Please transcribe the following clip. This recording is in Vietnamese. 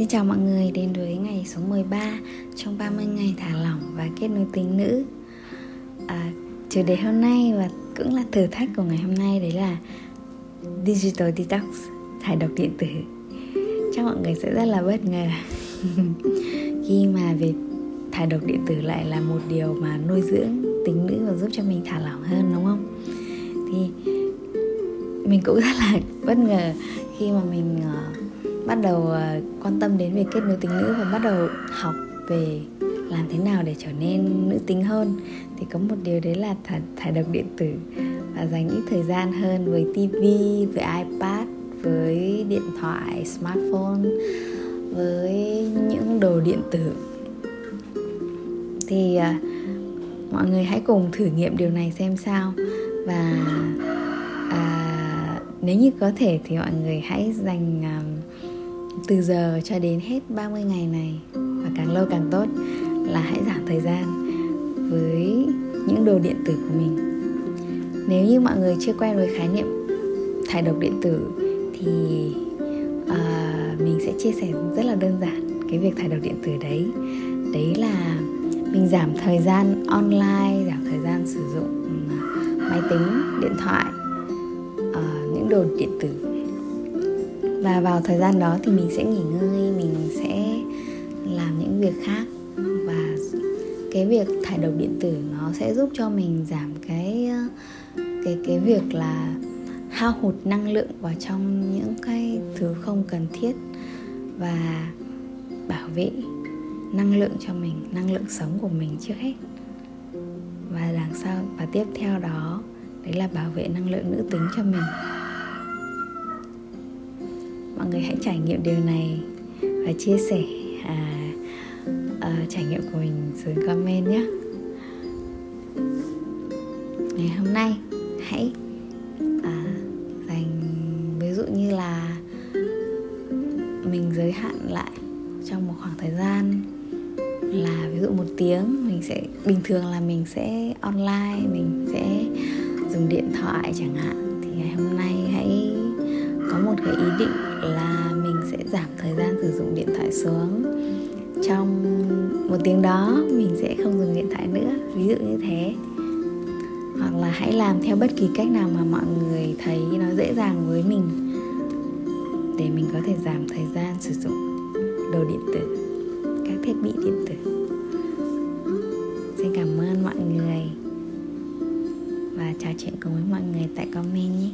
xin chào mọi người đến với ngày số 13 trong 30 ngày thả lỏng và kết nối tính nữ à, Chủ đề hôm nay và cũng là thử thách của ngày hôm nay đấy là Digital Detox, thải độc điện tử Chắc mọi người sẽ rất là bất ngờ Khi mà việc thải độc điện tử lại là một điều mà nuôi dưỡng tính nữ và giúp cho mình thả lỏng hơn đúng không? Thì mình cũng rất là bất ngờ khi mà mình uh, bắt đầu ờ, quan tâm đến việc kết nối tính nữ và bắt đầu học về làm thế nào để trở nên nữ tính hơn. Thì có một điều đấy là thải, thải độc điện tử và dành ít thời gian hơn với tivi với iPad, với điện thoại, smartphone, với những đồ điện tử. Thì uh, mọi người hãy cùng thử nghiệm điều này xem sao. Và uh, nếu như có thể thì mọi người hãy dành uh, từ giờ cho đến hết 30 ngày này và càng lâu càng tốt là hãy giảm thời gian với những đồ điện tử của mình. Nếu như mọi người chưa quen với khái niệm thải độc điện tử thì uh, mình sẽ chia sẻ rất là đơn giản cái việc thải độc điện tử đấy. Đấy là mình giảm thời gian online giảm thời gian sử dụng ừ, máy tính điện thoại uh, những đồ điện tử và vào thời gian đó thì mình sẽ nghỉ ngơi, mình sẽ làm những việc khác. Và cái việc thải độc điện tử nó sẽ giúp cho mình giảm cái cái cái việc là hao hụt năng lượng vào trong những cái thứ không cần thiết và bảo vệ năng lượng cho mình, năng lượng sống của mình trước hết. Và đằng sau và tiếp theo đó, đấy là bảo vệ năng lượng nữ tính cho mình mọi người hãy trải nghiệm điều này và chia sẻ à, à, trải nghiệm của mình dưới comment nhé. Ngày hôm nay hãy à, dành ví dụ như là mình giới hạn lại trong một khoảng thời gian là ví dụ một tiếng mình sẽ bình thường là mình sẽ online mình sẽ dùng điện thoại chẳng hạn. Thì ngày hôm nay hãy có một cái ý định giảm thời gian sử dụng điện thoại xuống. Trong một tiếng đó, mình sẽ không dùng điện thoại nữa, ví dụ như thế. Hoặc là hãy làm theo bất kỳ cách nào mà mọi người thấy nó dễ dàng với mình, để mình có thể giảm thời gian sử dụng đồ điện tử, các thiết bị điện tử. Xin cảm ơn mọi người và trò chuyện cùng với mọi người tại comment nhé.